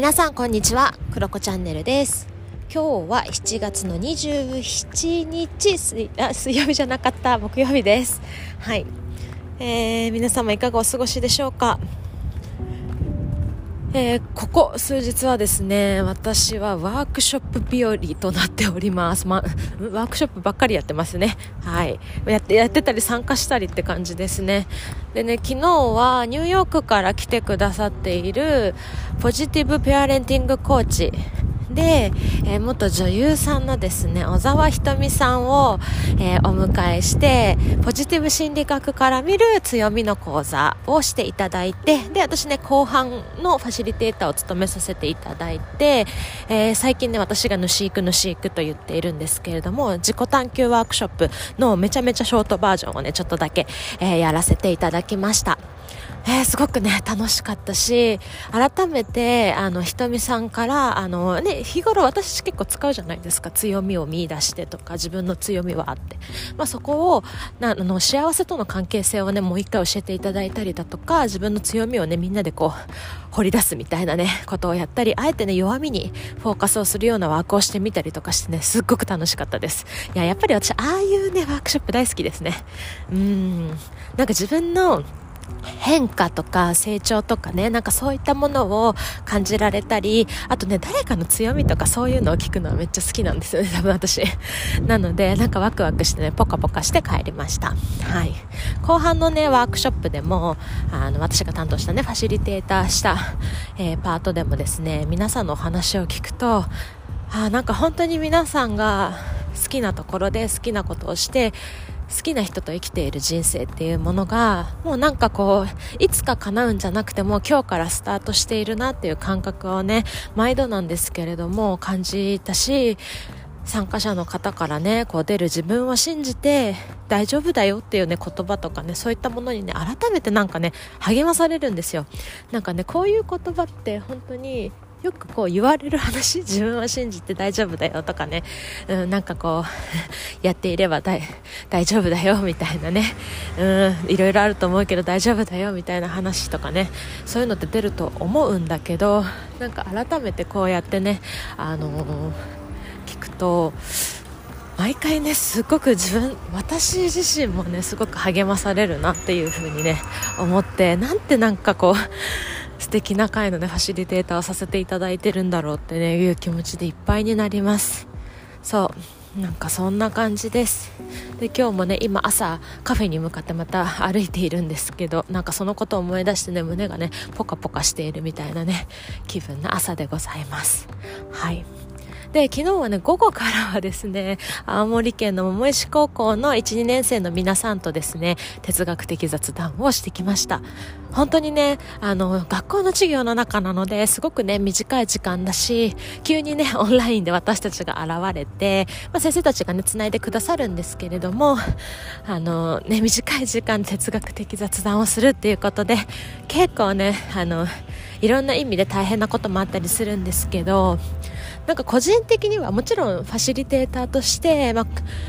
皆さんこんにちは。クロコチャンネルです。今日は7月の27日水あ水曜日じゃなかった木曜日です。はい、えー、皆様いかがお過ごしでしょうか？えー、ここ数日はですね、私はワークショップ日和となっております。まワークショップばっかりやってますね。はい。やって、やってたり参加したりって感じですね。でね、昨日はニューヨークから来てくださっているポジティブペアレンティングコーチで、えー、元女優さんのですね、小沢ひとみさんを、えー、お迎えして、ポジティブ心理学から見る強みの講座をしていただいて、で、私ね、後半のファシリテーターを務めさせていただいて、えー、最近ね、私が主育主育と言っているんですけれども、自己探求ワークショップのめちゃめちゃショートバージョンをね、ちょっとだけ、えやらせていただきました。えー、すごくね、楽しかったし、改めて、あの、ひとみさんから、あの、ね、日頃私結構使うじゃないですか。強みを見出してとか、自分の強みはあって。まあ、そこを、な、あの、幸せとの関係性をね、もう一回教えていただいたりだとか、自分の強みをね、みんなでこう、掘り出すみたいなね、ことをやったり、あえてね、弱みにフォーカスをするようなワークをしてみたりとかしてね、すっごく楽しかったです。いや、やっぱり私、ああいうね、ワークショップ大好きですね。うん。なんか自分の、変化とか成長とかね、なんかそういったものを感じられたり、あとね、誰かの強みとかそういうのを聞くのはめっちゃ好きなんですよね、多分私。なので、なんかワクワクしてね、ポカポカして帰りました。はい。後半のね、ワークショップでも、あの、私が担当したね、ファシリテーターした、えー、パートでもですね、皆さんのお話を聞くと、あなんか本当に皆さんが好きなところで好きなことをして、好きな人と生きている人生っていうものがもうなんかこういつか叶うんじゃなくても今日からスタートしているなっていう感覚をね毎度なんですけれども感じたし参加者の方からねこう出る自分を信じて大丈夫だよっていうね言葉とかねそういったものにね改めてなんかね励まされるんですよ。なんかねこういう言葉って本当によくこう言われる話 自分を信じて大丈夫だよとかね、うん、なんかこう やっていれば大丈夫だよみたいなね、うん、いろいろあると思うけど大丈夫だよみたいな話とかね。そういうのって出ると思うんだけどなんか改めてこうやってね、あのー、聞くと毎回ねすごく自分私自身もねすごく励まされるなっていう風にね思ってなんてなんかこう素敵な会のね、ファシリテーターをさせていただいてるんだろうってね、いう気持ちでいっぱいになります。そう。なんかそんな感じです。で、今日もね、今朝カフェに向かってまた歩いているんですけど、なんかそのことを思い出してね、胸がね、ポカポカしているみたいなね、気分の朝でございます。はい。で、昨日はね、午後からはですね、青森県の桃石高校の1、2年生の皆さんとですね、哲学的雑談をしてきました。本当にね、あの、学校の授業の中なので、すごくね、短い時間だし、急にね、オンラインで私たちが現れて、まあ、先生たちがね、繋いでくださるんですけれども、あの、ね、短い時間哲学的雑談をするっていうことで、結構ね、あの、いろんな意味で大変なこともあったりするんですけど、なんか個人的にはもちろんファシリテーターとして、まあ、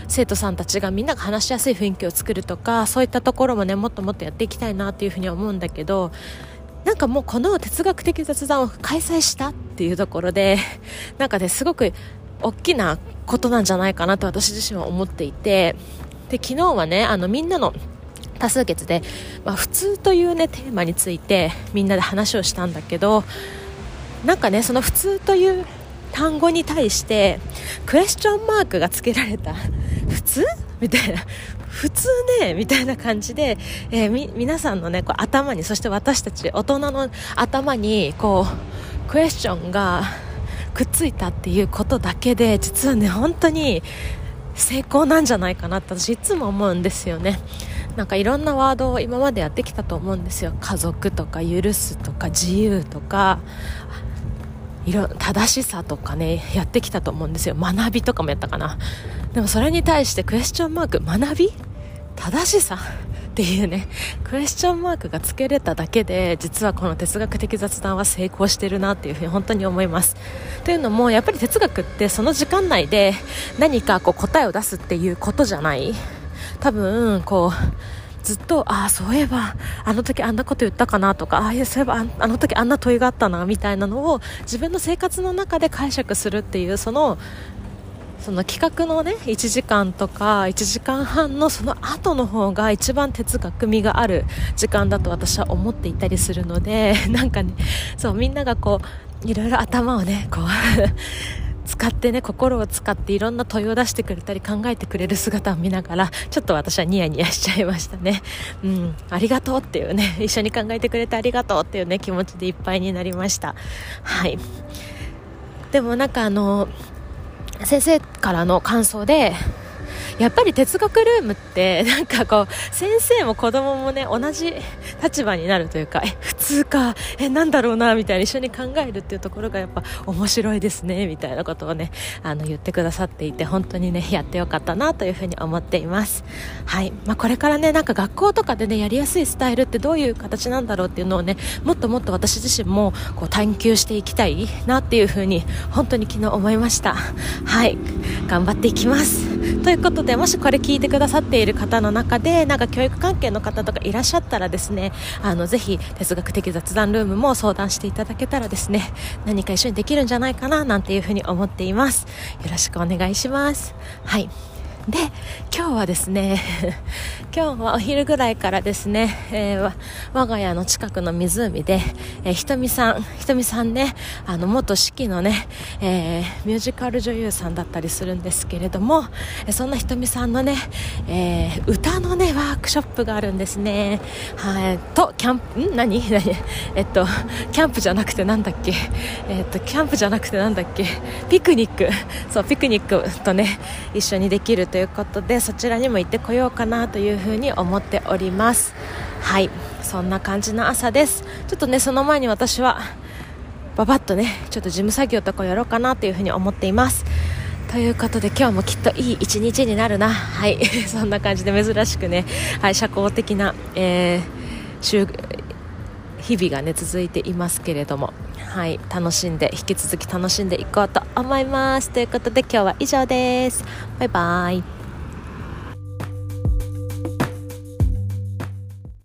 生徒さんたちがみんなが話しやすい雰囲気を作るとかそういったところもねもっともっとやっていきたいなっていうふうに思うんだけどなんかもうこの哲学的雑談を開催したっていうところで なんかねすごく大きなことなんじゃないかなと私自身は思っていてで昨日はねあのみんなの多数決で、まあ、普通というねテーマについてみんなで話をしたんだけどなんかねその普通という単語に対してクエスチョンマークがつけられた。普通？みたいな。普通ね？みたいな感じで、えー、皆さんのねこう頭にそして私たち大人の頭にこうクエスチョンがくっついたっていうことだけで実はね本当に成功なんじゃないかなって私いつも思うんですよね。なんかいろんなワードを今までやってきたと思うんですよ。家族とか許すとか自由とかいろ正しさとかねやってきたと思うんですよ。学びとかもやったかな。でもそれに対してクエスチョンマーク学び？正しさ？っていうねクエスチョンマークがつけれただけで実はこの哲学的雑談は成功してるなっていうふうに本当に思います。というのもやっぱり哲学ってその時間内で何かこう答えを出すっていうことじゃない。多分こうずっとああそういえばあの時あんなこと言ったかなとかああそういえばあの時あんな問いがあったなみたいなのを自分の生活の中で解釈するっていうそのその企画のね1時間とか1時間半のその後の方が一番哲学味がある時間だと私は思っていたりするので なんかねそうみんながこういろいろ頭をねこう使ってね心を使っていろんな問いを出してくれたり考えてくれる姿を見ながらちょっと私はニヤニヤしちゃいましたね。うんありがとうっていうね 一緒に考えてくれてありがとうっていうね気持ちでいっぱいになりました。はい。でもなんかあの先生からの感想でやっぱり哲学ルームって なんかこう先生も子供もね同じ立場になるというかえ普通かえなんだろうなみたいに一緒に考えるっていうところがやっぱ面白いですねみたいなことをねあの言ってくださっていて本当にねやってよかったなというふうに思っています。はい、まあ、これからねなんか学校とかでねやりやすいスタイルってどういう形なんだろうっていうのをねもっともっと私自身もこう探求していきたいなっていうふうに本当に昨日思いました。はい。頑張っていきます。ということでもしこれ聞いてくださっている方の中でなんか教育関係の方とかいらっしゃったらですねあのぜひ哲学的雑談ルームも相談していただけたらですね何か一緒にできるんじゃないかななんていうふうに思っています。よろしくお願いします。はい。で今日はですね 今日はお昼ぐらいからですね、えー、我が家の近くの湖で、えー、ひとみさんひとみさんねあの元式のね、えー、ミュージカル女優さんだったりするんですけれども、えそんなひとみさんのね、えー、歌のねワークショップがあるんですね。はいとキャンプん？何？何？えっとキャンプじゃなくてなんだっけ？えっとキャンプじゃなくてなんだっけ？ピクニック。そうピクニックとね一緒にできるということでそちらにも行ってこようかなというふうに思っております。はい。そんな感じの朝です。ちょっとねその前に私はババッとねちょっと事務作業とかやろうかなというふうに思っています。ということで今日もきっといい一日になるな。はい。そんな感じで珍しくね、はい、社交的な、えー、日々がね続いていますけれども。はい楽しんで引き続き楽しんでいこうと思います。ということで今日は以上です。バイバイ。